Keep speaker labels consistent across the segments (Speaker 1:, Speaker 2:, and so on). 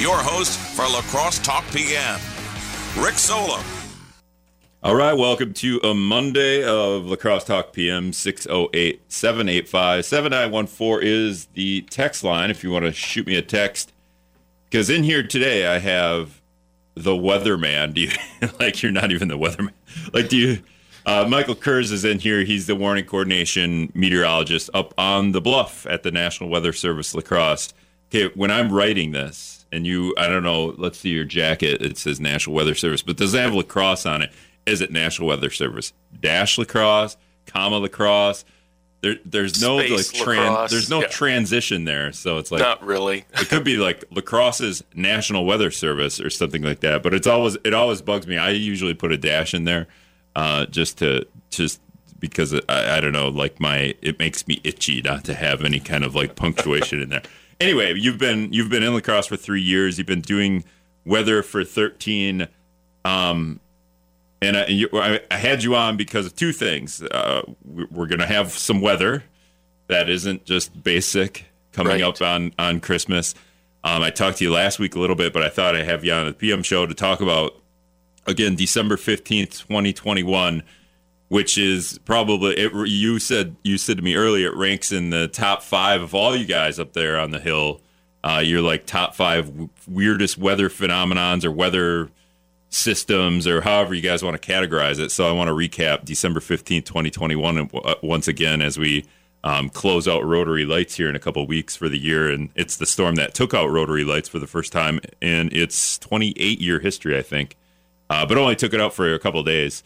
Speaker 1: your host for La Crosse Talk PM, Rick Solem.
Speaker 2: All right, welcome to a Monday of La Crosse Talk PM 608 785 7914 is the text line if you want to shoot me a text. Because in here today, I have the weatherman. Do you like you're not even the weatherman? Like, do you? Uh, Michael Kurz is in here. He's the warning coordination meteorologist up on the bluff at the National Weather Service La Crosse. Okay, when I'm writing this, and you, I don't know, let's see your jacket. It says National Weather Service, but does it have La Crosse on it? Is it National Weather Service dash La Crosse, comma La Crosse? There, there's no
Speaker 3: Space
Speaker 2: like tran- there's no
Speaker 3: yeah.
Speaker 2: transition there, so it's like
Speaker 3: Not really.
Speaker 2: it could be like lacrosse's National Weather Service or something like that. But it's always it always bugs me. I usually put a dash in there, uh, just to just because I, I don't know, like my it makes me itchy not to have any kind of like punctuation in there. Anyway, you've been you've been in La Crosse for three years. You've been doing weather for thirteen. Um, and I, you, I I had you on because of two things. Uh, we- we're going to have some weather that isn't just basic coming
Speaker 3: Right.
Speaker 2: up on on Christmas. Um, I talked to you last week a little bit, but I thought I'd have you on the PM show to talk about again December fifteenth, twenty twenty one, which is probably it, you said you said to me earlier it ranks in the top five of all you guys up there on the hill. Uh, you're like top five w- weirdest weather phenomenons or weather systems or however you guys want to categorize it. So I want to recap December 15th, 2021, and, uh, once again as we um, close out rotary lights here in a couple weeks for the year. And it's the storm that took out rotary lights for the first time in its 28 year history, I think, uh, but only took it out for a couple days.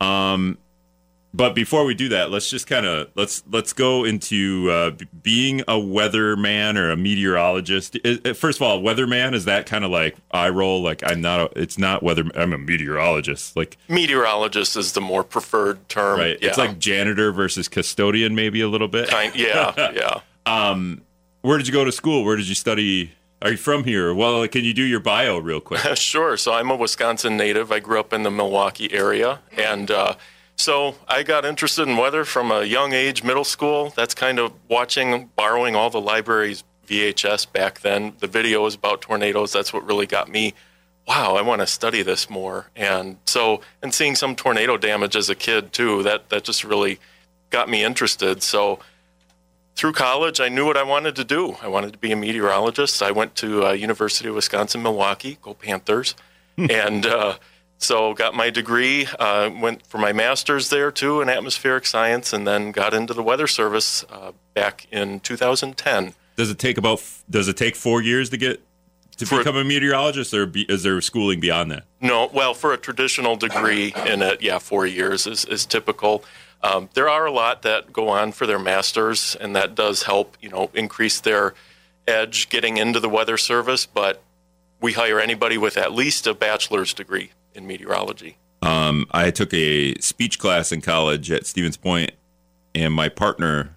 Speaker 2: Um, but before we do that, let's just kind of let's let's go into uh, b- being a weatherman or a meteorologist. I- First of all, weatherman is that kind of like I roll like I'm not. A, it's not weather. I'm a meteorologist. Like
Speaker 3: Meteorologist is the more preferred term.
Speaker 2: right.
Speaker 3: Yeah.
Speaker 2: It's like janitor versus custodian, maybe a little bit.
Speaker 3: kind. Yeah, yeah.
Speaker 2: Um, where did you go to school? Where did you study? Are you from here? Well, can you do your bio real quick?
Speaker 3: Sure. So I'm a Wisconsin native. I grew up in the Milwaukee area, and uh, so I got interested in weather from a young age, middle school. That's kind of watching, borrowing all the library's VHS back then. The videos about tornadoes. That's what really got me. Wow, I want to study this more. And so, and seeing some tornado damage as a kid too. That that just really got me interested. So through college, I knew what I wanted to do. I wanted to be a meteorologist. I went to uh, University of Wisconsin Milwaukee, go Panthers, and uh, so got my degree. Uh, went for my master's there too in atmospheric science, and then got into the weather service uh, back in 2010.
Speaker 2: Does it take about? Does it take four years to get to
Speaker 3: For-
Speaker 2: become a meteorologist, or be, is there schooling beyond that?
Speaker 3: No, well, for a traditional degree in it, yeah, four years is, is typical. Um, there are a lot that go on for their masters, and that does help, you know, increase their edge getting into the weather service. But we hire anybody with at least a bachelor's degree in meteorology.
Speaker 2: Um, I took a speech class in college at Stevens Point, and my partner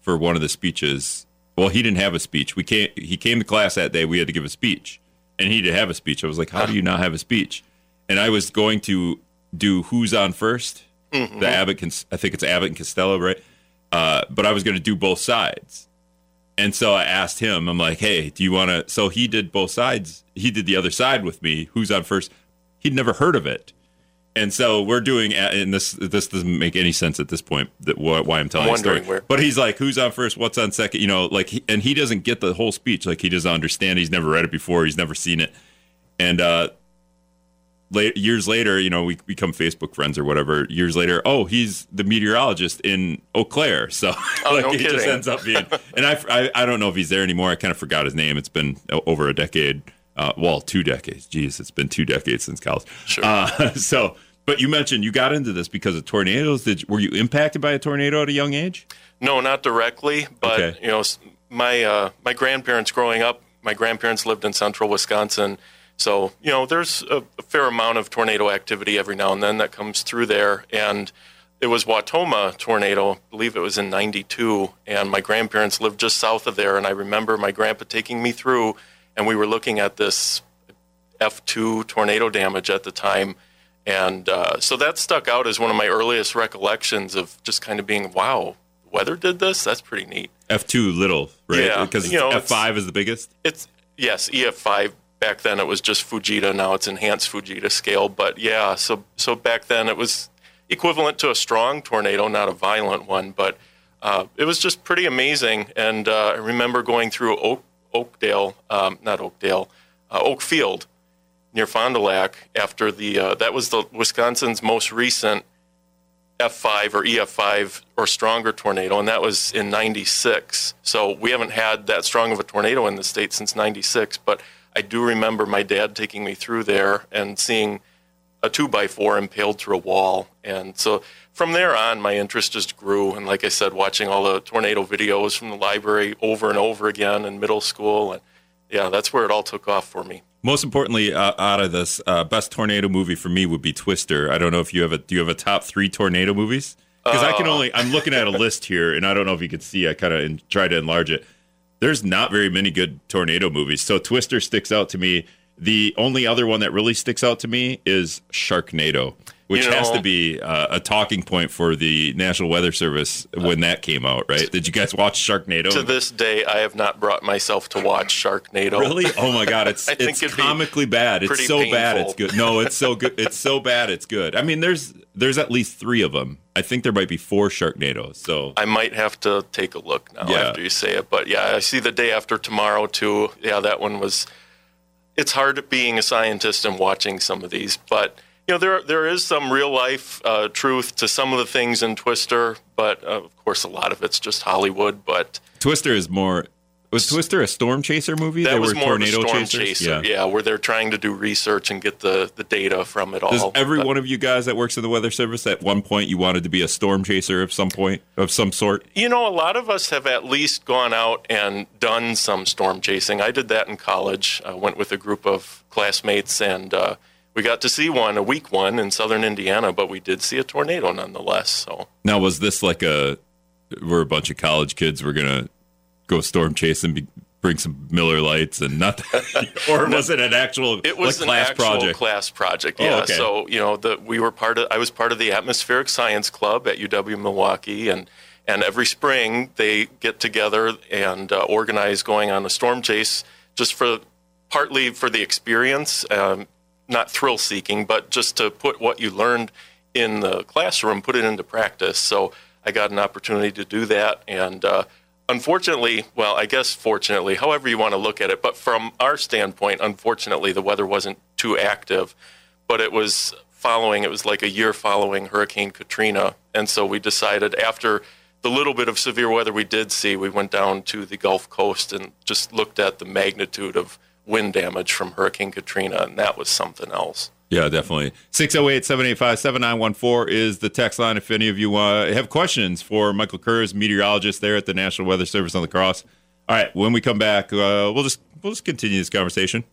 Speaker 2: for one of the speeches. Well, he didn't have a speech. We came. He came to class that day. We had to give a speech, and he didn't have a speech. I was like, "How do you not have a speech?" And I was going to do who's on 1st The Abbott. I think it's Abbott and Costello, right? Uh, but I was going to do both sides. And so I asked him, I'm like, hey, do you want to? So he did both sides. He did the other side with me. Who's on first? He'd never heard of it. And so we're doing, and this this doesn't make any sense at this point. That why why I'm telling
Speaker 3: I'm
Speaker 2: the story.
Speaker 3: where-
Speaker 2: But he's like, who's on first? What's on second? You know, like, he, and he doesn't get the whole speech. Like, he doesn't understand. He's never read it before. He's never seen it. And uh, late, years later, you know, we become Facebook friends or whatever. Years later, oh, he's the meteorologist in Eau Claire. So
Speaker 3: Oh,
Speaker 2: like,
Speaker 3: no
Speaker 2: he just ends up being. And I, I, I don't know if he's there anymore. I kind of forgot his name. It's been over a decade. Uh, well, two decades. Jeez, it's been two decades since college.
Speaker 3: Sure.
Speaker 2: Uh, so, but you mentioned you got into this because of tornadoes. Did were you impacted by a tornado at a young age?
Speaker 3: No, not directly, but
Speaker 2: Okay.
Speaker 3: you know, my uh, my grandparents growing up, my grandparents lived in central Wisconsin, so you know, there's a, a fair amount of tornado activity every now and then that comes through there, and it was Wautoma tornado, I believe it was in '92, and my grandparents lived just south of there, and I remember my grandpa taking me through, and we were looking at this F2 tornado damage at the time. And uh, so that stuck out as one of my earliest recollections of just kind of being, wow, weather did this? That's pretty neat.
Speaker 2: F two little, right?
Speaker 3: Yeah,
Speaker 2: because
Speaker 3: you know,
Speaker 2: F five is the biggest.
Speaker 3: It's yes, EF5. Back then it was just Fujita. Now it's enhanced Fujita scale. But yeah, so so back then it was equivalent to a strong tornado, not a violent one. But uh, it was just pretty amazing. And uh, I remember going through Oak, Oakdale, um, not Oakdale, uh, Oakfield near Fond du Lac after the uh, that was the Wisconsin's most recent F5 or EF5 or stronger tornado, and that was in '96. So we haven't had that strong of a tornado in the state since '96. But I do remember my dad taking me through there and seeing a two by four impaled through a wall, and so from there on, my interest just grew. And like I said, watching all the tornado videos from the library over and over again in middle school, and yeah, that's where it all took off for me.
Speaker 2: Most importantly, uh, out of this, uh, best tornado movie for me would be Twister. I don't know if you have a do you have a top three tornado movies? Because uh, I can uh. only I'm looking at a list here, and I don't know if you can see. I kind of try to enlarge it. There's not very many good tornado movies, so Twister sticks out to me. The only other one that really sticks out to me is Sharknado which you know, has to be uh, a talking point for the National Weather Service when that came out, right? Did you guys watch Sharknado?
Speaker 3: To this day, I have not brought myself to watch Sharknado.
Speaker 2: Really? Oh my god, it's it's comically bad. It's so painful. bad, it's good. No, it's so good. It's so bad, it's good. I mean, there's there's at least three of them. I think there might be four Sharknadoes. So
Speaker 3: I might have to take a look now yeah. after you say it. But yeah, I see the day after tomorrow too. Yeah, that one was. It's hard being a scientist and watching some of these, but you know, there there is some real life uh, truth to some of the things in Twister, but uh, of course, a lot of it's just Hollywood. But
Speaker 2: Twister is more. Was Twister a storm chaser movie?
Speaker 3: That they was more tornado of a storm chasers? chaser. Yeah. yeah. where they're trying to do research and get the, the data from it all.
Speaker 2: Does every but, one of you guys that works in the weather service at one point you wanted to be a storm chaser of some point of some sort?
Speaker 3: You know, a lot of us have at least gone out and done some storm chasing. I did that in college. I went with a group of classmates and. Uh, we got to see one, a weak one in southern Indiana, but we did see a tornado nonetheless. So
Speaker 2: now, was this like a we're a bunch of college kids? We're gonna go storm chase and be, bring some Miller Lites and not, or was it an actual
Speaker 3: it was
Speaker 2: like, class
Speaker 3: an actual
Speaker 2: project?
Speaker 3: class project? Oh, yeah. Oh, okay. So you know, the we were part of. I was part of the atmospheric science club at UW Milwaukee, and and every spring they get together and uh, organize going on a storm chase just for partly for the experience. Um, not thrill seeking, but just to put what you learned in the classroom, put it into practice. So I got an opportunity to do that. And uh, unfortunately, well, I guess fortunately, however you want to look at it, but from our standpoint, unfortunately, the weather wasn't too active, but it was following, it was like a year following Hurricane Katrina. And so we decided after the little bit of severe weather we did see, we went down to the Gulf Coast and just looked at the magnitude of wind damage from Hurricane Katrina, and that was something else.
Speaker 2: Yeah, definitely. 608 785 7914 is the text line if any of you uh, have questions for Michael Kurz, meteorologist there at the National Weather Service on La Crosse. All right, when we come back, uh, we'll just we'll just continue this conversation.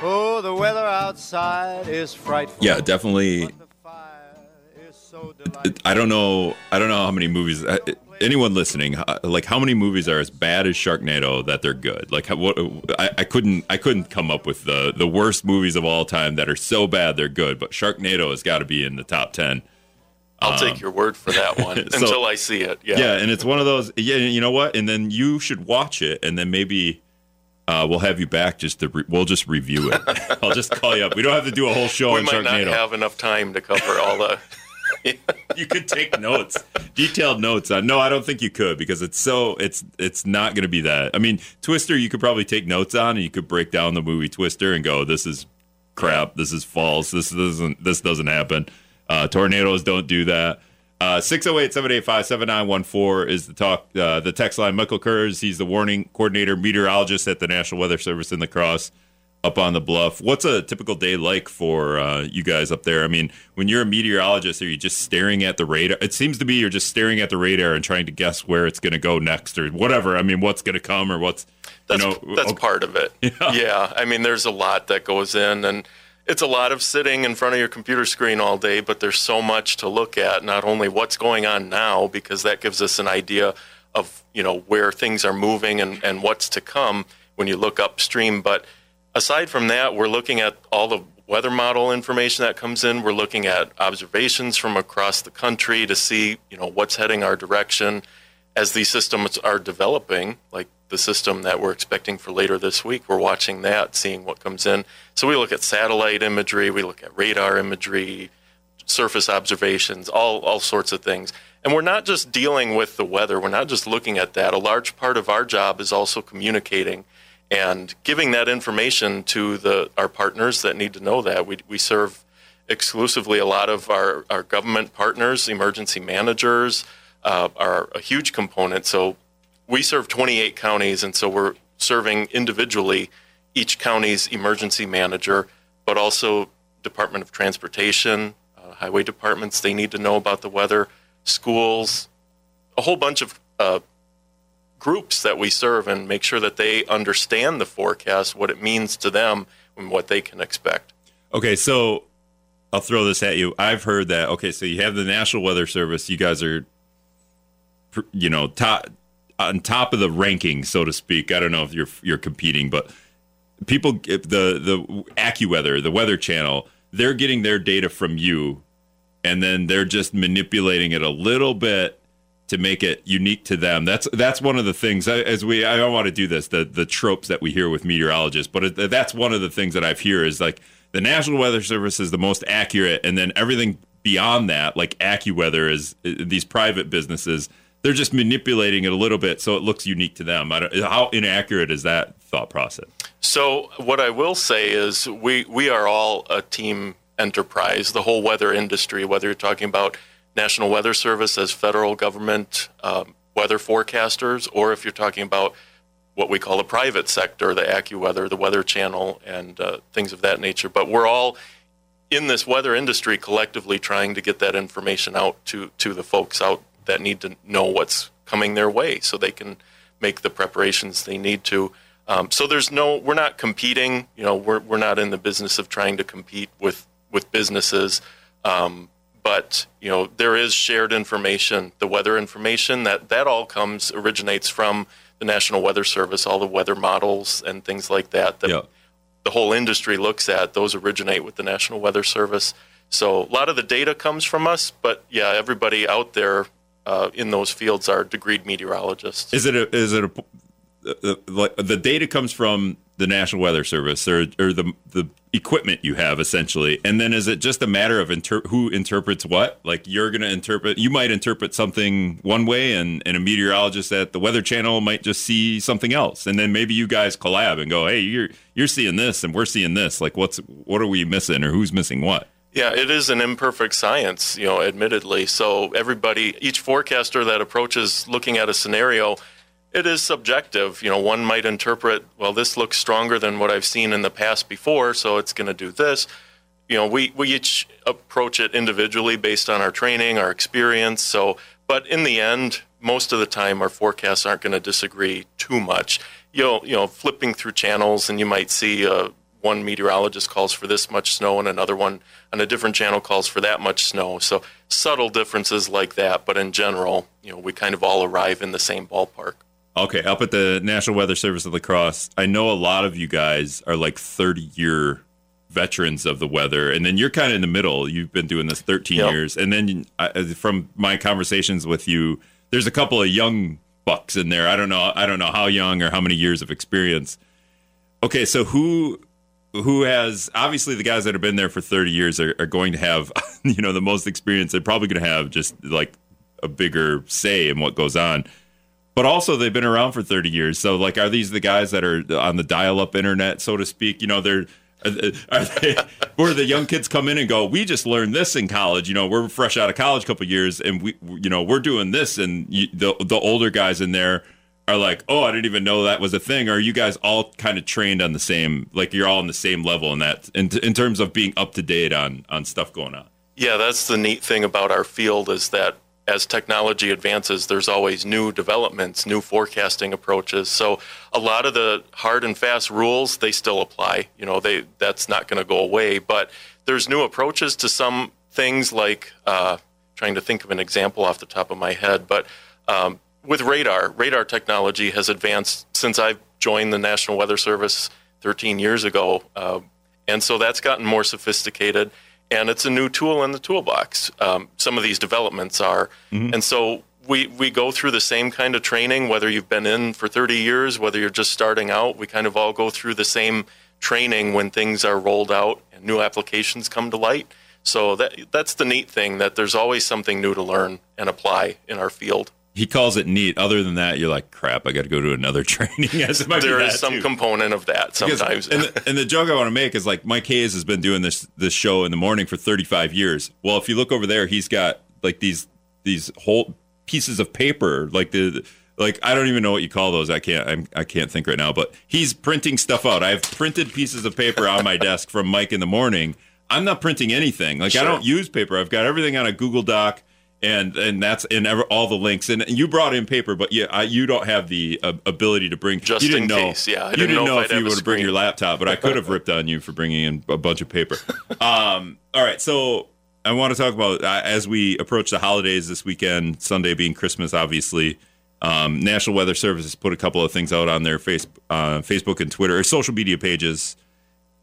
Speaker 4: Oh, the weather outside is frightful.
Speaker 2: Yeah, definitely I don't know. I don't know how many movies. Uh, anyone listening, like how many movies are as bad as Sharknado that they're good? Like what? I, I couldn't. I couldn't come up with the the worst movies of all time that are so bad they're good. But Sharknado has got to be in the top ten.
Speaker 3: I'll um, take your word for that one so, until I see it. Yeah.
Speaker 2: Yeah, and it's one of those. Yeah, you know what? And then you should watch it, and then maybe. Uh, we'll have you back just to re- we'll just review it. I'll just call you up. We don't have to do a whole show
Speaker 3: we might
Speaker 2: Sharknado.
Speaker 3: not have enough time to cover all the
Speaker 2: you could take notes, detailed notes. On, no, I don't think you could because it's so it's it's not going to be that. I mean, Twister, you could probably take notes on, and you could break down the movie Twister and go, "This is crap. This is false. This doesn't this doesn't happen." Uh, tornadoes don't do that. Uh, 608-785-7914 is the talk uh, the text line. Michael Kurz, he's the warning coordinator meteorologist at the National Weather Service in La Crosse up on the bluff. What's a typical day like for uh, you guys up there? I mean, when you're a meteorologist, are you just staring at the radar? It seems to be you're just staring at the radar and trying to guess where it's going to go next or whatever. I mean, what's going to come or what's
Speaker 3: that's
Speaker 2: you
Speaker 3: know, that's okay. part of it. Yeah. yeah, I mean, there's a lot that goes in, and it's a lot of sitting in front of your computer screen all day. But there's so much to look at. Not only what's going on now, because that gives us an idea of you know where things are moving and, and what's to come when you look upstream, but aside from that, we're looking at all the weather model information that comes in. We're looking at observations from across the country to see, you know, what's heading our direction as these systems are developing, like the system that we're expecting for later this week. We're watching that, seeing what comes in. So we look at satellite imagery, we look at radar imagery, surface observations, all, all sorts of things. And we're not just dealing with the weather, we're not just looking at that. A large part of our job is also communicating and giving that information to the our partners that need to know that. We, we serve exclusively a lot of our, our government partners, emergency managers uh, are a huge component. So we serve 28 counties, and so we're serving individually each county's emergency manager, but also Department of Transportation, uh, highway departments. They need to know about the weather, schools, a whole bunch of uh, groups that we serve and make sure that they understand the forecast, what it means to them, and what they can expect.
Speaker 2: Okay, so I'll throw this at you. I've heard that. Okay, so you have the National Weather Service. You guys are, you know, top on top of the ranking, so to speak. I don't know if you're you're competing, but people, the the AccuWeather, the Weather Channel, they're getting their data from you, and then they're just manipulating it a little bit to make it unique to them. That's that's one of the things as we I don't want to do this the the tropes that we hear with meteorologists, but that's one of the things that I've hear is like the National Weather Service is the most accurate, and then everything beyond that, like AccuWeather, is these private businesses. They're just manipulating it a little bit so it looks unique to them. how inaccurate is that thought process?
Speaker 3: So what I will say is we we are all a team enterprise. The whole weather industry, whether you're talking about National Weather Service as federal government um, weather forecasters, or if you're talking about what we call the private sector, the AccuWeather, the Weather Channel, and uh, things of that nature. But we're all in this weather industry collectively trying to get that information out to, to the folks out that need to know what's coming their way so they can make the preparations they need to. Um, so there's no, we're not competing. You know, we're, we're not in the business of trying to compete with, with businesses. Um, but you know there is shared information. The weather information that that all comes originates from the national weather service all the weather models and things like that that yep. the whole industry looks at. Those originate with the national weather service. So a lot of the data comes from us but yeah everybody out there uh, in those fields are degreed meteorologists.
Speaker 2: Is it a, is it a the, the data comes from the National Weather Service or, or the the equipment you have essentially, and then is it just a matter of inter- who interprets what? Like you're going to interpret, you might interpret something one way, and, and a meteorologist at the Weather Channel might just see something else, and then maybe you guys collab and go, hey, you're you're seeing this, and we're seeing this. Like what's what are we missing, or who's missing what?
Speaker 3: Yeah, it is an imperfect science, you know, admittedly. So everybody, each forecaster that approaches looking at a scenario it is subjective. You know, one might interpret, well, this looks stronger than what I've seen in the past before, so it's going to do this. You know, we, we each approach it individually based on our training, our experience. So, but in the end, most of the time, our forecasts aren't going to disagree too much. You know, you know, flipping through channels, and you might see uh, one meteorologist calls for this much snow, and another one on a different channel calls for that much snow. So subtle differences like that, but in general, you know, we kind of all arrive in the same ballpark.
Speaker 2: Okay, up at the National Weather Service of La Crosse, I know a lot of you guys are like 30 year veterans of the weather, and then you're kind of in the middle. You've been doing this 13 yep. years, and then uh, from my conversations with you, there's a couple of young bucks in there. I don't know, I don't know how young or how many years of experience. Okay, so who who has obviously the guys that have been there for 30 years are, are going to have you know the most experience. They're probably going to have just like a bigger say in what goes on but also they've been around for 30 years. So like, are these the guys that are on the dial-up internet, so to speak? You know, they're uh, uh, are they, where the young kids come in and go, we just learned this in college. You know, we're fresh out of college a couple years, and we, you know, we're doing this, and you, the the older guys in there are like, oh, I didn't even know that was a thing. Or are you guys all kind of trained on the same, like you're all on the same level in that, in, in terms of being up to date on on stuff going on?
Speaker 3: Yeah, that's the neat thing about our field is that as technology advances, there's always new developments, new forecasting approaches. So a lot of the hard and fast rules they still apply. You know, they that's not going to go away. But there's new approaches to some things, like uh, trying to think of an example off the top of my head. But um, with radar, radar technology has advanced since I've joined the National Weather Service 13 years ago. Uh, And so that's gotten more sophisticated, and it's a new tool in the toolbox. Um, some of these developments are. And so we, we go through the same kind of training, whether you've been in for 30 years, whether you're just starting out. We kind of all go through the same training when things are rolled out and new applications come to light. So that that's the neat thing that there's always something new to learn and apply in our field.
Speaker 2: He calls it neat. Other than that, you're like, crap. I got to go to another training. yes, it might be
Speaker 3: There is some
Speaker 2: too.
Speaker 3: component of that
Speaker 2: Because-
Speaker 3: sometimes.
Speaker 2: and, the, and the joke I want to make is like Mike Hayes has been doing this this show in the morning for 35 years. Well, if you look over there, he's got like these these whole pieces of paper, like the like I don't even know what you call those. I can't I'm, I can't think right now. But he's printing stuff out. I have printed pieces of paper on my desk from Mike in the morning. I'm not printing anything. Like I don't use paper. I've got everything on a Google Doc. And and that's in ever, all the links. And, you brought in paper, but yeah, I, you don't have the uh, ability to bring.
Speaker 3: Just
Speaker 2: you didn't
Speaker 3: in
Speaker 2: know,
Speaker 3: case, yeah. I didn't
Speaker 2: didn't
Speaker 3: know
Speaker 2: know
Speaker 3: if
Speaker 2: if you would bring your laptop, but I could have ripped on you for bringing in a bunch of paper. Um, all right, so I want to talk about uh, as we approach the holidays this weekend, Sunday being Christmas, obviously. Um, National Weather Service has put a couple of things out on their face, uh, Facebook and Twitter, or social media pages,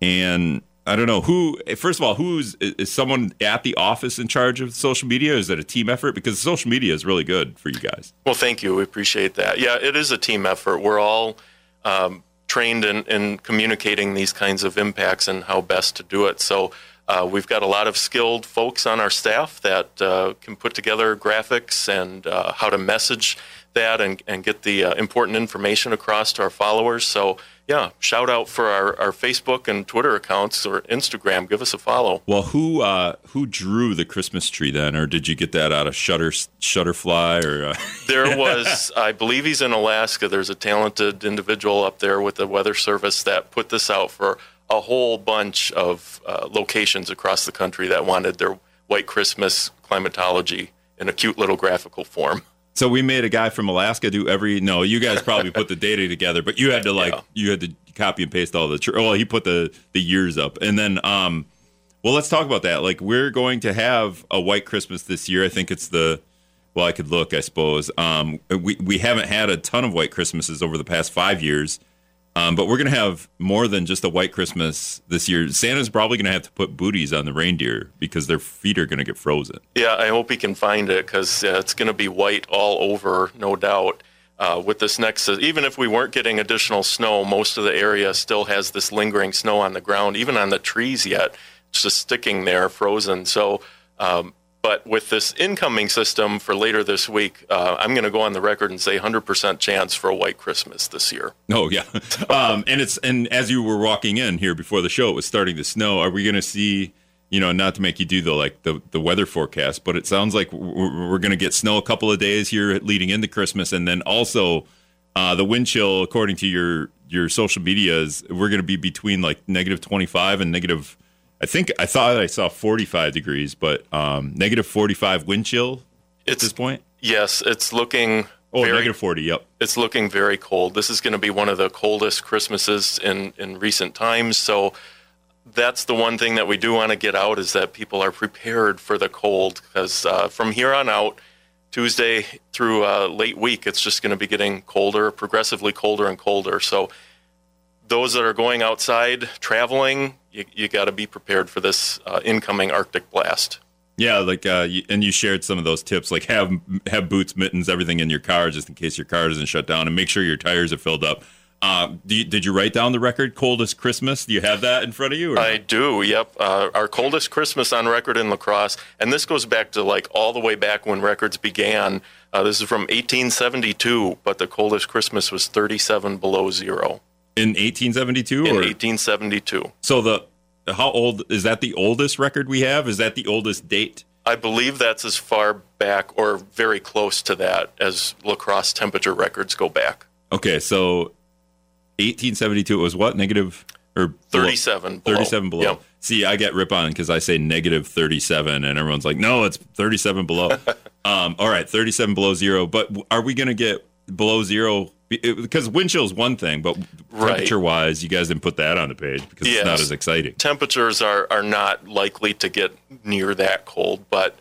Speaker 2: and I don't know who. First of all, who's is someone at the office in charge of social media? Is it a team effort? Because social media is really good for you guys.
Speaker 3: Well, thank you. We appreciate that. Yeah, it is a team effort. We're all um, trained in, in communicating these kinds of impacts and how best to do it. So uh, we've got a lot of skilled folks on our staff that uh, can put together graphics and uh, how to message that and, and get the uh, important information across to our followers. So, yeah, shout out for our, our Facebook and Twitter accounts or Instagram. Give us a follow.
Speaker 2: Well, who uh, who drew the Christmas tree then, or did you get that out of Shutter Shutterfly or? Uh,
Speaker 3: There was, I believe he's in Alaska. There's a talented individual up there with the Weather Service that put this out for a whole bunch of uh, locations across the country that wanted their White Christmas climatology in a cute little graphical form.
Speaker 2: So we made a guy from Alaska do every. No, you guys probably put the data together, but you had to like
Speaker 3: Yeah.
Speaker 2: you had to copy and paste all the. Tr- well, he put the the years up, and then um, well, let's talk about that. Like we're going to have a White Christmas this year. I think it's the. Well, I could look, I suppose. Um, we we haven't had a ton of White Christmases over the past five years. Um, but we're going to have more than just a white Christmas this year. Santa's probably going to have to put booties on the reindeer because their feet are going to get frozen.
Speaker 3: Yeah, I hope he can find it because uh, it's going to be white all over, no doubt. Uh, with this next, even if we weren't getting additional snow, most of the area still has this lingering snow on the ground, even on the trees yet. It's just sticking there, frozen. So, um, but with this incoming system for later this week, uh, I'm going to go on the record and say 100% chance for a white Christmas this year.
Speaker 2: Oh yeah, um, and it's and as you were walking in here before the show, it was starting to snow. Are we going to see? You know, not to make you do the like the the weather forecast, but it sounds like we're, we're going to get snow a couple of days here leading into Christmas, and then also uh, the wind chill, according to your your social medias, we're going to be between like negative twenty five and negative. I think I thought I saw forty five degrees, but um, negative forty five wind chill at this point.
Speaker 3: Yes, it's looking
Speaker 2: Oh,
Speaker 3: very
Speaker 2: negative forty. Yep.
Speaker 3: it's looking very cold. This is going to be one of the coldest Christmases in, in recent times. So that's the one thing that we do want to get out is that people are prepared for the cold because uh, from here on out, Tuesday through uh, late week, it's just going to be getting colder, progressively colder and colder. So those that are going outside traveling, you, you got to be prepared for this uh, incoming Arctic blast.
Speaker 2: Yeah, like uh, you, and you shared some of those tips, like have have boots, mittens, everything in your car just in case your car doesn't shut down, and make sure your tires are filled up. Uh, do you, did you write down the record coldest Christmas? Do you have that in front of you? Or?
Speaker 3: I do. Yep. Uh, our coldest Christmas on record in La Crosse, and this goes back to like all the way back when records began. Uh, this is from 1872, but the coldest Christmas was 37 below zero
Speaker 2: in 1872?
Speaker 3: In
Speaker 2: or?
Speaker 3: 1872.
Speaker 2: So the how old is that the oldest record we have? Is that the oldest date?
Speaker 3: I believe that's as far back or very close to that as La Crosse temperature records go back.
Speaker 2: Okay, so 1872 it was what? Negative or
Speaker 3: 37 below.
Speaker 2: 37 below.
Speaker 3: Yeah.
Speaker 2: See, I get rip on because I say negative 37 and everyone's like, "No, it's 37 below." um, all right, 37 below 0, but are we going to get below 0 because wind chill is one thing, but temperature wise, you guys didn't put that on the page because it's not as exciting.
Speaker 3: temperatures are, are not likely to get near that cold. But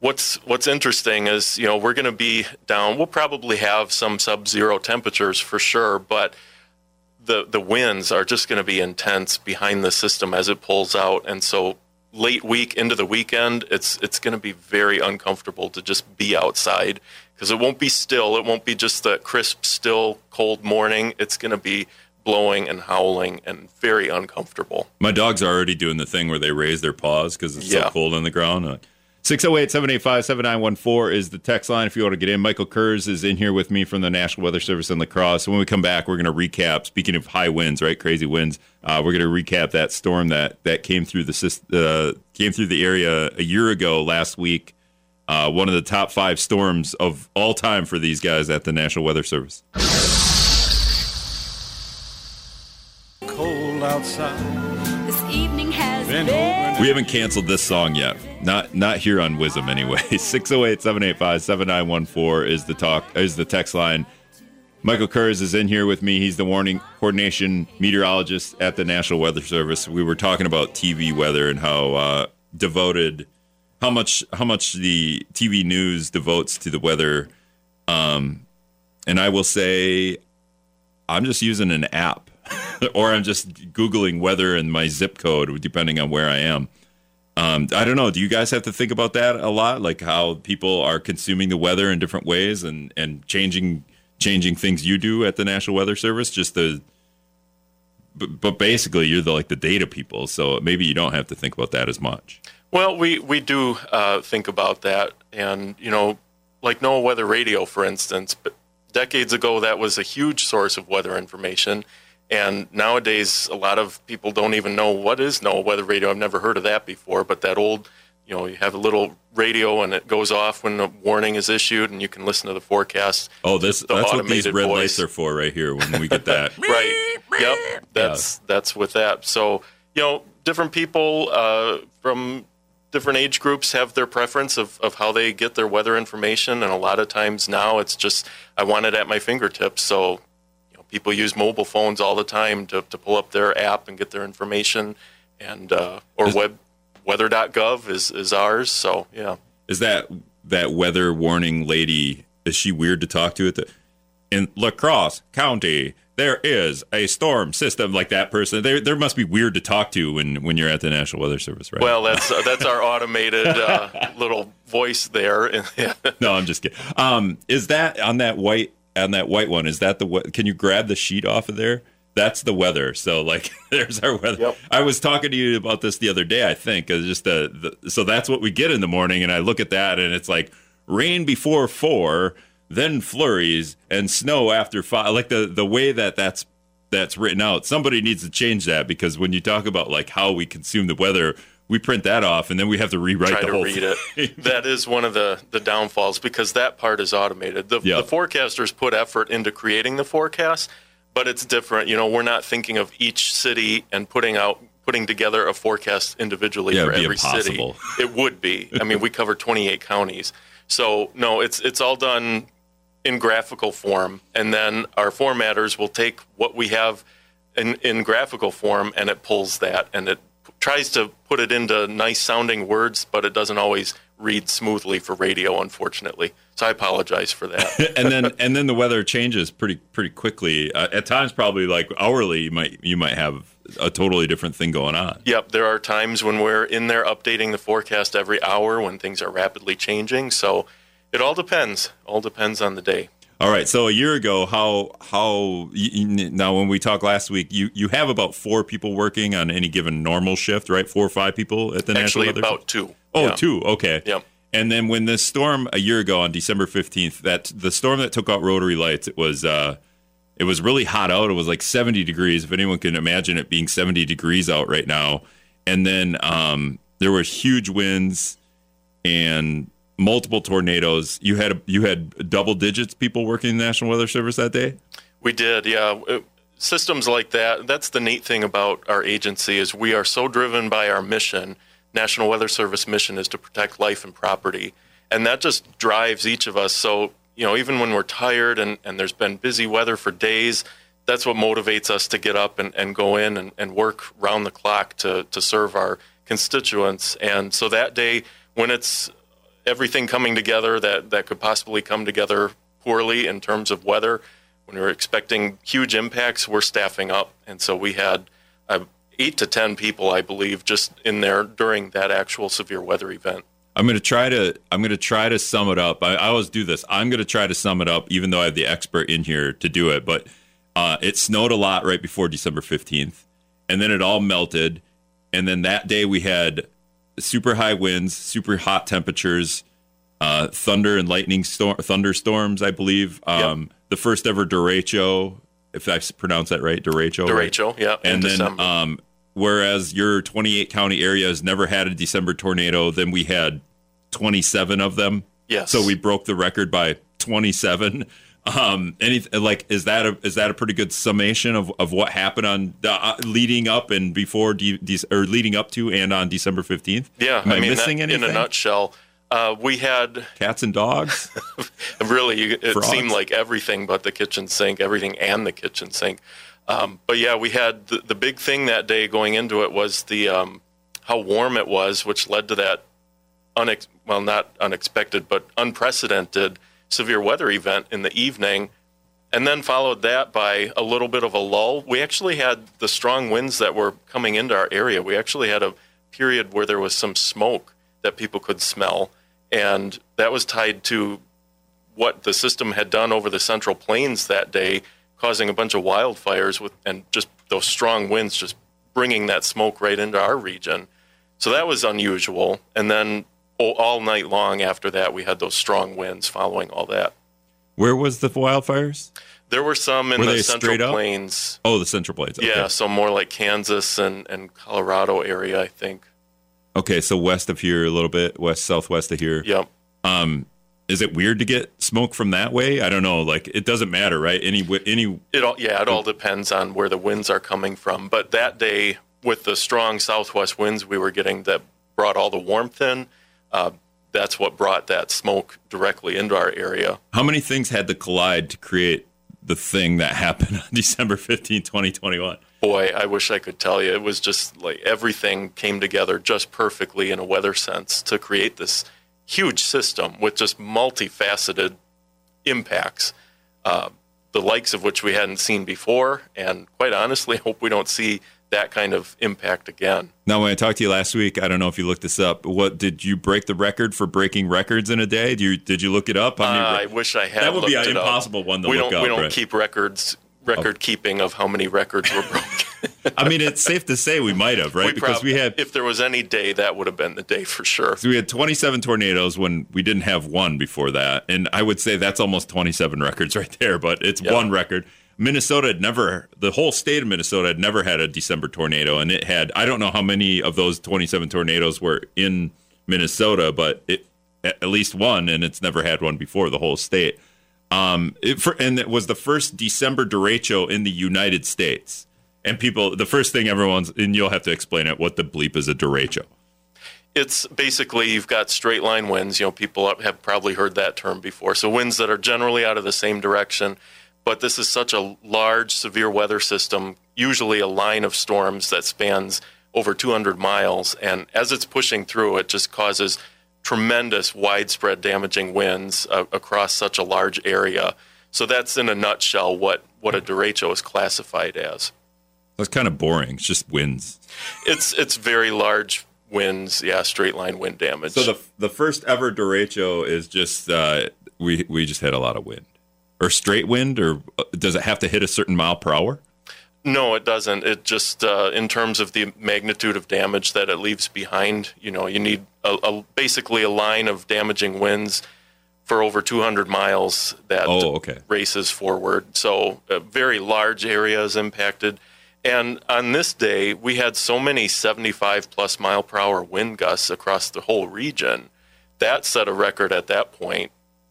Speaker 3: what's what's interesting is you know we're going to be down. We'll probably have some sub-zero temperatures for sure, but the the winds are just going to be intense behind the system as it pulls out, and so late week into the weekend, it's it's going to be very uncomfortable to just be outside because it won't be still. It won't be just the crisp, still, cold morning. It's going to be blowing and howling and very uncomfortable.
Speaker 2: My dogs are already doing the thing where they raise their paws because it's
Speaker 3: Yeah.
Speaker 2: so cold on the ground. Uh, 608 785 7914 is the text line if you want to get in. Michael Kurz is in here with me from the National Weather Service in La Crosse. So when we come back, we're going to recap. Speaking of high winds, right? Crazy winds. Uh, we're going to recap that storm that that came through the uh, came through the area a year ago last week. Uh, one of the top five storms of all time for these guys at the National Weather Service.
Speaker 4: Cold outside.
Speaker 5: This evening has
Speaker 4: Been
Speaker 5: been.
Speaker 2: We haven't canceled this song yet. Not not here on WIZM anyway. 608-785-7914 is the talk is the text line. Michael Kurz is in here with me. He's the warning coordination meteorologist at the National Weather Service. We were talking about TV weather and how uh, devoted how much how much the TV news devotes to the weather. Um, and I will say I'm just using an app or I'm just Googling weather and my zip code, depending on where I am. Um, I don't know. Do you guys have to think about that a lot? Like how people are consuming the weather in different ways and, and changing changing things you do at the National Weather Service? Just the but, basically you're the like the data people, so maybe you don't have to think about that as much.
Speaker 3: Well, we we do uh, think about that, and you know, like NOAA Weather Radio, for instance. But decades ago, that was a huge source of weather information, and nowadays, a lot of people don't even know what is NOAA Weather Radio. I've never heard of that before. But that old, you know, you have a little radio, and it goes off when a warning is issued, and you can listen to the forecast.
Speaker 2: Oh, this
Speaker 3: The
Speaker 2: that's what these red
Speaker 3: voice.
Speaker 2: lights are for right here when we get that.
Speaker 3: right. Yep. That's that's with that. So you know, different people uh, from different age groups have their preference of, of how they get their weather information, and a lot of times now it's just I want it at my fingertips. So you know, people use mobile phones all the time to, to pull up their app and get their information, and uh, or
Speaker 2: Is-
Speaker 3: web weather.gov is is ours. So yeah.
Speaker 2: Is that that weather warning lady? Is she weird to talk to? At the in La Crosse County, there is a storm system like that person. There, there must be weird to talk to when when you're at the National Weather Service, right?
Speaker 3: Well, that's uh, that's our automated uh, little voice there.
Speaker 2: no, I'm just kidding. Um, is that on that white on that white one? Is that the we- can you grab the sheet off of there? That's the weather. So like, there's our weather.
Speaker 3: Yep.
Speaker 2: I was talking to you about this the other day. I think just the, the so that's what we get in the morning, and I look at that, and it's like rain before four, then flurries, and snow after five. Like the the way that that's that's written out. Somebody needs to change that because when you talk about like how we consume the weather, we print that off, and then we have to rewrite
Speaker 3: try
Speaker 2: the
Speaker 3: to
Speaker 2: whole
Speaker 3: read
Speaker 2: thing.
Speaker 3: it. That is one of the, the downfalls because that part is automated. The,
Speaker 2: Yeah.
Speaker 3: the forecasters put effort into creating the forecast, but it's different. You know, we're not thinking of each city and putting out putting together a forecast individually
Speaker 2: Yeah,
Speaker 3: for every
Speaker 2: impossible.
Speaker 3: city. It would be. I mean, we cover 28 counties. So, no, it's it's all done in graphical form and then our formatters will take what we have in, in graphical form and it pulls that and it tries to put it into nice sounding words but it doesn't always read smoothly for radio unfortunately so i apologize for that
Speaker 2: and then and then the weather changes pretty pretty quickly. Uh, at times, probably like hourly, you might you might have a totally different thing going on.
Speaker 3: yep there are times when we're in there updating the forecast every hour when things are rapidly changing so it all depends all depends on the day
Speaker 2: All right. So a year ago, how how now when we talked last week, you you have about four people working on any given normal shift, right? Four or five people at the
Speaker 3: actually
Speaker 2: National
Speaker 3: about two
Speaker 2: Oh,
Speaker 3: Yeah.
Speaker 2: two. Okay.
Speaker 3: Yep.
Speaker 2: And then when the storm a year ago on December fifteenth, that the storm that took out Rotary Lights, it was uh, it was really hot out. It was like seventy degrees. If anyone can imagine it being seventy degrees out right now, and then um, there were huge winds and multiple tornadoes. You had you had double digits people working in the National Weather Service that day.
Speaker 3: We did, yeah. Uh, Systems like that. That's the neat thing about our agency is we are so driven by our mission. National Weather Service mission is to protect life and property, and that just drives each of us. So you know, even when we're tired and, and there's been busy weather for days, that's what motivates us to get up and, and go in and, and work round the clock to to serve our constituents. And so that day, when it's everything coming together that, that could possibly come together poorly in terms of weather, when we were expecting huge impacts, we're staffing up, and so we had uh, eight to ten people, I believe, just in there during that actual severe weather event.
Speaker 2: I'm going to try to I'm to try to sum it up. I, I always do this. I'm going to try to sum it up, even though I have the expert in here to do it. But uh, it snowed a lot right before December 15th, and then it all melted. And then that day we had super high winds, super hot temperatures, uh, thunder and lightning storm, thunderstorms. I believe um,
Speaker 3: Yep.
Speaker 2: the first ever derecho, if I pronounce that right, derecho. right?
Speaker 3: Derecho, yeah,
Speaker 2: and then
Speaker 3: December.
Speaker 2: um, whereas your 28 county area has never had a December tornado, then we had 27 of them.
Speaker 3: Yes.
Speaker 2: So we broke the record by 27. Um, any like is that a is that a pretty good summation of, of what happened on the, uh, leading up and before de- de- or leading up to and on December 15th?
Speaker 3: Yeah,
Speaker 2: Am I,
Speaker 3: mean,
Speaker 2: missing
Speaker 3: that,
Speaker 2: anything?
Speaker 3: in a nutshell, uh, we had
Speaker 2: Cats and dogs.
Speaker 3: really it
Speaker 2: Frogs.
Speaker 3: seemed like everything but the kitchen sink, everything and the kitchen sink. Um, but yeah, we had the, the big thing that day going into it was the um, how warm it was, which led to that unex- well, not unexpected, but unprecedented severe weather event in the evening. And then followed that by a little bit of a lull. We actually had the strong winds that were coming into our area. We actually had a period where there was some smoke that people could smell. And that was tied to what the system had done over the central plains that day, causing a bunch of wildfires with and just those strong winds just bringing that smoke right into our region. So that was unusual. And then all night long after that, we had those strong winds following all that.
Speaker 2: Where was the wildfires?
Speaker 3: There were some in
Speaker 2: Were
Speaker 3: the central plains.
Speaker 2: Oh, the Central Plains. Okay.
Speaker 3: Yeah, so more like Kansas and, and Colorado area, I think.
Speaker 2: Okay, so west of here a little bit, west southwest of here.
Speaker 3: Yep.
Speaker 2: Um, is it weird to get smoke from that way? I don't know. Like it doesn't matter, right? Any any
Speaker 3: It all yeah, it all depends on where the winds are coming from. But that day, with the strong southwest winds we were getting that brought all the warmth in, uh, that's what brought that smoke directly into our area.
Speaker 2: how many things had to collide to create the thing that happened on December 15, 2021?
Speaker 3: Boy, I wish I could tell you. It was just like everything came together just perfectly in a weather sense to create this huge system with just multifaceted impacts, uh, the likes of which we hadn't seen before. And quite honestly, hope we don't see that kind of impact again.
Speaker 2: Now, when I talked to you last week, I don't know if you looked this up. What did you break the record for breaking records in a day? Did you did you look it up? How many
Speaker 3: Uh, I wish I had.
Speaker 2: That would be an
Speaker 3: it up.
Speaker 2: impossible one to
Speaker 3: we
Speaker 2: look
Speaker 3: don't,
Speaker 2: up,
Speaker 3: We don't
Speaker 2: right?
Speaker 3: keep records, record keeping of how many records were broken.
Speaker 2: I mean, it's safe to say we might have, right?
Speaker 3: We
Speaker 2: because
Speaker 3: prob-
Speaker 2: we had
Speaker 3: if there was any day, that would have been the day for sure.
Speaker 2: so we had 27 tornadoes when we didn't have one before that, and I would say that's almost 27 records right there. But it's
Speaker 3: Yeah.
Speaker 2: one record. Minnesota had never, the whole state of Minnesota had never had a December tornado, and it had. I don't know how many of those 27 tornadoes were in Minnesota, but it at least one, and it's never had one before the whole state. Um, it, for, and it was the first December derecho in the United States. And people, the first thing everyone's, and you'll have to explain it, what the bleep is a derecho.
Speaker 3: It's basically you've got straight line winds. You know, people have probably heard that term before. So winds that are generally out of the same direction. But this is such a large, severe weather system, usually a line of storms that spans over 200 miles. And as it's pushing through, it just causes tremendous, widespread, damaging winds uh, across such a large area. So that's in a nutshell what, what a derecho is classified as.
Speaker 2: That's kind of boring. It's just winds.
Speaker 3: It's it's very large winds, yeah, straight line wind damage.
Speaker 2: So the the first ever derecho is just uh, we we just had a lot of wind, or straight wind, or uh, does it have to hit a certain mile per hour?
Speaker 3: No, it doesn't. It just, uh, in terms of the magnitude of damage that it leaves behind, you know, you need a, a, basically a line of damaging winds for over 200 miles that
Speaker 2: Oh, okay.
Speaker 3: races forward. So a very large area is impacted. And on this day, we had so many 75 plus mile per hour wind gusts across the whole region. That set a record at that point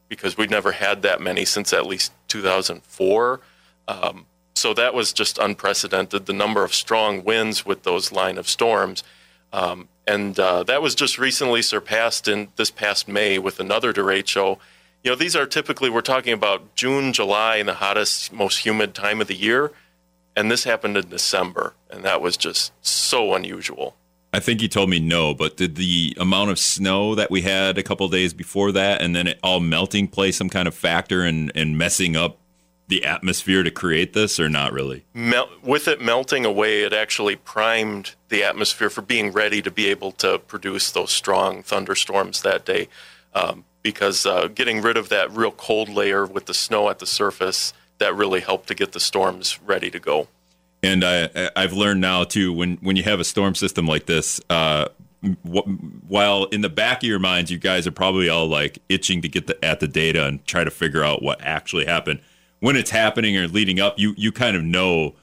Speaker 3: because we'd never had that many since at least 2004. Um, so that was just unprecedented. The number of strong winds with those line of storms, um, and uh, that was just recently surpassed in this past May with another derecho. You know, these are typically we're talking about June, July, and the hottest, most humid time of the year, and this happened in December, and that was just so unusual.
Speaker 2: I think he told me no, but did the amount of snow that we had a couple days before that, and then it all melting, play some kind of factor in in messing up the atmosphere to create this, or not really?
Speaker 3: Mel- with it melting away, it actually primed the atmosphere for being ready to be able to produce those strong thunderstorms that day. Um, because uh, getting rid of that real cold layer with the snow at the surface, that really helped to get the storms ready to go.
Speaker 2: And I, I've learned now too when when you have a storm system like this, uh, while in the back of your minds you guys are probably all like itching to get the, at the data and try to figure out what actually happened. When it's happening or leading up you you kind of know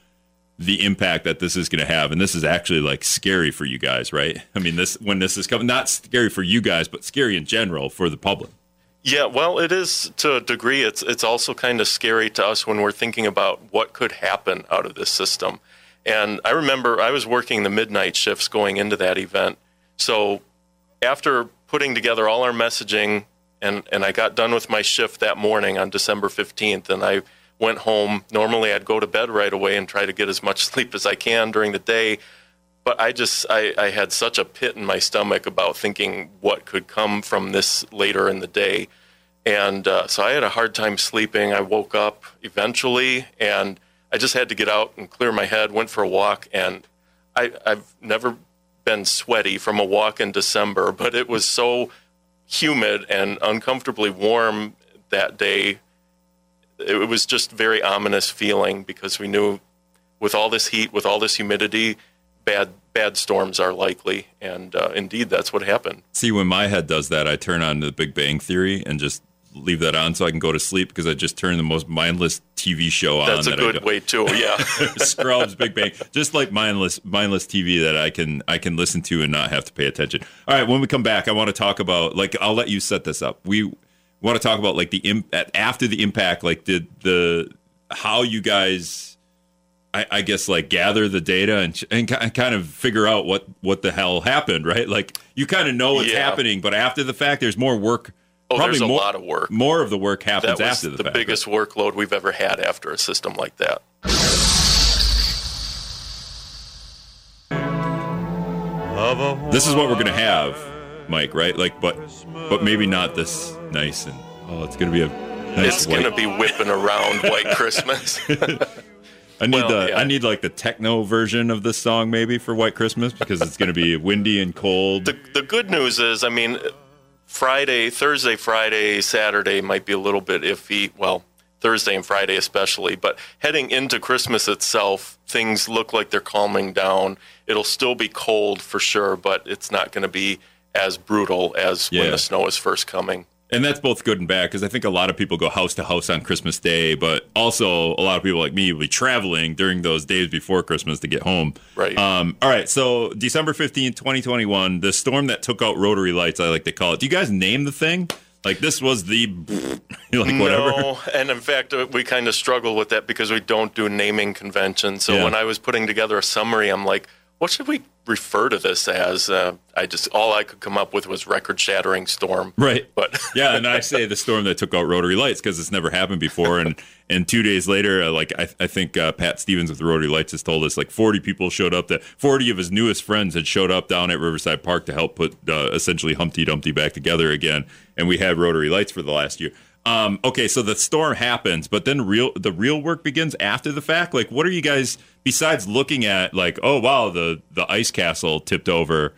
Speaker 2: the impact that this is going to have. And this is actually like scary for you guys right? I mean this when this is coming not scary for you guys but scary in general for the public
Speaker 3: yeah well it is to a degree it's it's also kind of scary to us when we're thinking about what could happen out of this system and i remember i was working the midnight shifts going into that event so after putting together all our messaging, and, and I got done with my shift that morning on December 15th, and I went home. Normally, I'd go to bed right away and try to get as much sleep as I can during the day. But I just, I, I had such a pit in my stomach about thinking what could come from this later in the day. And uh, so I had a hard time sleeping. I woke up eventually, and I just had to get out and clear my head, went for a walk, and I, I've never been sweaty from a walk in December, but it was so humid and uncomfortably warm that day. It was just very ominous feeling because we knew with all this heat, with all this humidity, bad bad storms are likely, and uh, indeed that's what happened.
Speaker 2: See, when my head does that, I turn on the Big Bang Theory and just leave that on so I can go to sleep because I just turned the most mindless TV show on.
Speaker 3: That's a that good way too. Yeah,
Speaker 2: Scrubs, Big Bang, just like mindless mindless TV that I can I can listen to and not have to pay attention. All right, when we come back, I want to talk about like I'll let you set this up. We want to talk about like the imp- after the impact, like did the how you guys. I, I guess like gather the data and, and kind of figure out what what the hell happened, right? Like you kind of know what's yeah. happening, but after the fact, there's more work
Speaker 3: Oh, Probably there's a more, lot of work.
Speaker 2: More of the work happens
Speaker 3: that was
Speaker 2: after the,
Speaker 3: the
Speaker 2: fact,
Speaker 3: biggest
Speaker 2: right?
Speaker 3: workload we've ever had after a system like that.
Speaker 2: This is what we're gonna have, Mike. Right? Like, but but maybe not this nice and oh, it's gonna be a. Nice
Speaker 3: it's
Speaker 2: white.
Speaker 3: gonna be whipping around White Christmas.
Speaker 2: I need well, the yeah. I need like the techno version of this song maybe for White Christmas because it's going to be windy and cold.
Speaker 3: The, the good news is, I mean, Friday, Thursday, Friday, Saturday might be a little bit iffy. Well, Thursday and Friday especially, but heading into Christmas itself, things look like they're calming down. It'll still be cold for sure, but it's not going to be as brutal as yeah. when the snow is first coming
Speaker 2: and that's both good and bad because I think a lot of people go house to house on Christmas Day, but also a lot of people like me will be traveling during those days before Christmas to get home.
Speaker 3: Right.
Speaker 2: Um, all right. So December fifteenth, 2021, the storm that took out rotary lights, I like to call it. Do you guys name the thing? Like this was the like whatever.
Speaker 3: No, and in fact, uh, we kind of struggle with that because we don't do naming conventions. So yeah. when I was putting together a summary, I'm like, what should we refer to this as. Uh, I just all I could come up with was record-shattering storm.
Speaker 2: Right.
Speaker 3: But
Speaker 2: yeah, and I say the storm that took out rotary lights because it's never happened before. And and two days later, uh, like I, I think uh, Pat Stevens with rotary lights has told us like 40 people showed up. That 40 of his newest friends had showed up down at Riverside Park to help put uh, essentially Humpty Dumpty back together again. And we had rotary lights for the last year. Um, okay, so the storm happens, but then real the real work begins after the fact. Like, what are you guys besides looking at like, oh wow, the the ice castle tipped over?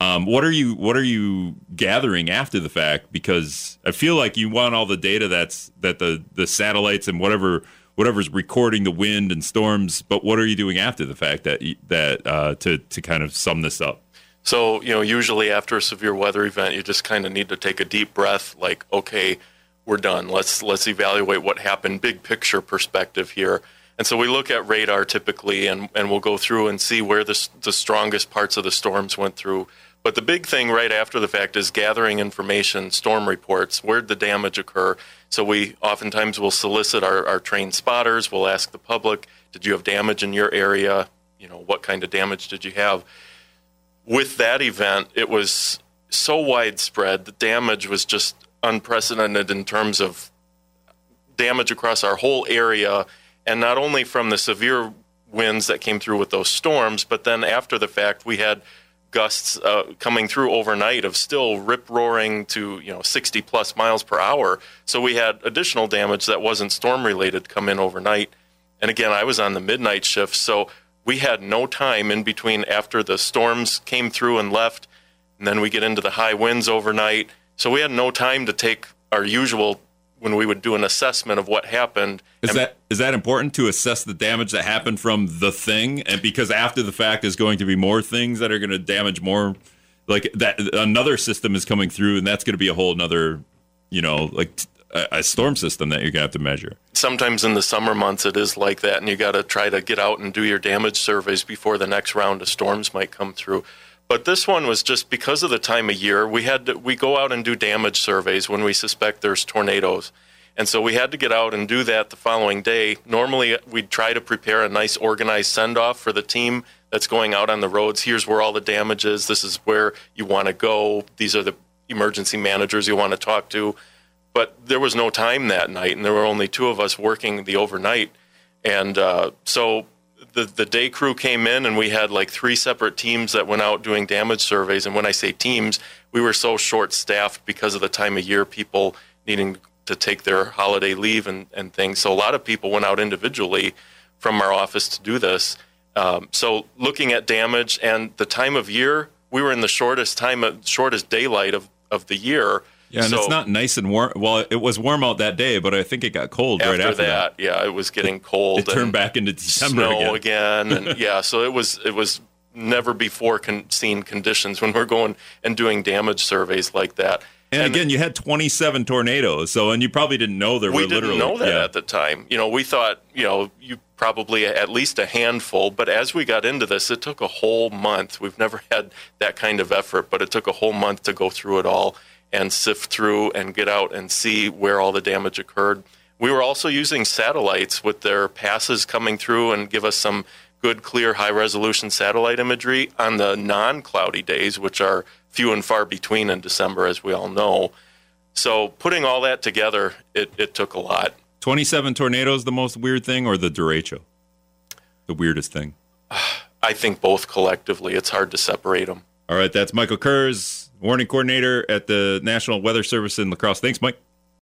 Speaker 2: Um, what are you what are you gathering after the fact? Because I feel like you want all the data that's that the the satellites and whatever whatever's recording the wind and storms. But what are you doing after the fact that that uh, to to kind of sum this up?
Speaker 3: So you know, usually after a severe weather event, you just kind of need to take a deep breath. Like, okay we're done. Let's let's evaluate what happened, big picture perspective here. And so we look at radar typically, and, and we'll go through and see where the, the strongest parts of the storms went through. But the big thing right after the fact is gathering information, storm reports, where did the damage occur? So we oftentimes will solicit our, our trained spotters, we'll ask the public, did you have damage in your area? You know, what kind of damage did you have? With that event, it was so widespread, the damage was just unprecedented in terms of damage across our whole area, and not only from the severe winds that came through with those storms, but then after the fact, we had gusts uh, coming through overnight of still rip roaring to you know 60 plus miles per hour. So we had additional damage that wasn't storm related come in overnight. And again, I was on the midnight shift, so we had no time in between after the storms came through and left, and then we get into the high winds overnight. So we had no time to take our usual when we would do an assessment of what happened.
Speaker 2: Is
Speaker 3: And-
Speaker 2: that is that important to assess the damage that happened from the thing, and because after the fact is going to be more things that are going to damage more, like that another system is coming through, and that's going to be a whole another, you know, like a storm system that you're going to have to measure.
Speaker 3: sometimes in the summer months it is like that and you got to try to get out and do your damage surveys before the next round of storms might come through but this one was just because of the time of year. We had to, we go out and do damage surveys when we suspect there's tornadoes. And so we had to get out and do that the following day. Normally we'd try to prepare a nice organized send off for the team that's going out on the roads. Here's where all the damage is. This is where you want to go. These are the emergency managers you want to talk to. But there was no time that night, and there were only two of us working the overnight, and uh, so the the day crew came in, and we had like three separate teams that went out doing damage surveys. And when I say teams, we were so short staffed because of the time of year, people needing to take their holiday leave and, and things. So a lot of people went out individually from our office to do this. Um, so looking at damage and the time of year, we were in the shortest time, of, shortest daylight of, of the year.
Speaker 2: Yeah, and
Speaker 3: So-
Speaker 2: it's not nice and warm. Well, it was warm out that day, but I think it got cold
Speaker 3: after,
Speaker 2: right after
Speaker 3: that,
Speaker 2: that.
Speaker 3: yeah, it was getting cold.
Speaker 2: It turned
Speaker 3: and
Speaker 2: back into December
Speaker 3: snow
Speaker 2: again.
Speaker 3: again, and yeah, so it was it was never before con- seen conditions when we're going and doing damage surveys like that.
Speaker 2: And, again, you had 27 tornadoes, so and you probably didn't know there
Speaker 3: we
Speaker 2: were
Speaker 3: didn't
Speaker 2: literally
Speaker 3: know that
Speaker 2: yeah.
Speaker 3: at the time. You know, we thought you know you probably at least a handful, but as we got into this, it took a whole month. We've never had that kind of effort, but it took a whole month to go through it all and sift through and get out and see where all the damage occurred. We were also using satellites with their passes coming through and give us some good, clear, high resolution satellite imagery on the non cloudy days, which are few and far between in December, as we all know. So putting all that together, it, it took a lot.
Speaker 2: 27 tornadoes, the most weird thing, or the derecho? The weirdest thing.
Speaker 3: I think both collectively, it's hard to separate them.
Speaker 2: All right, that's Michael Kurz, warning coordinator at the National Weather Service in La Crosse. Thanks, Mike.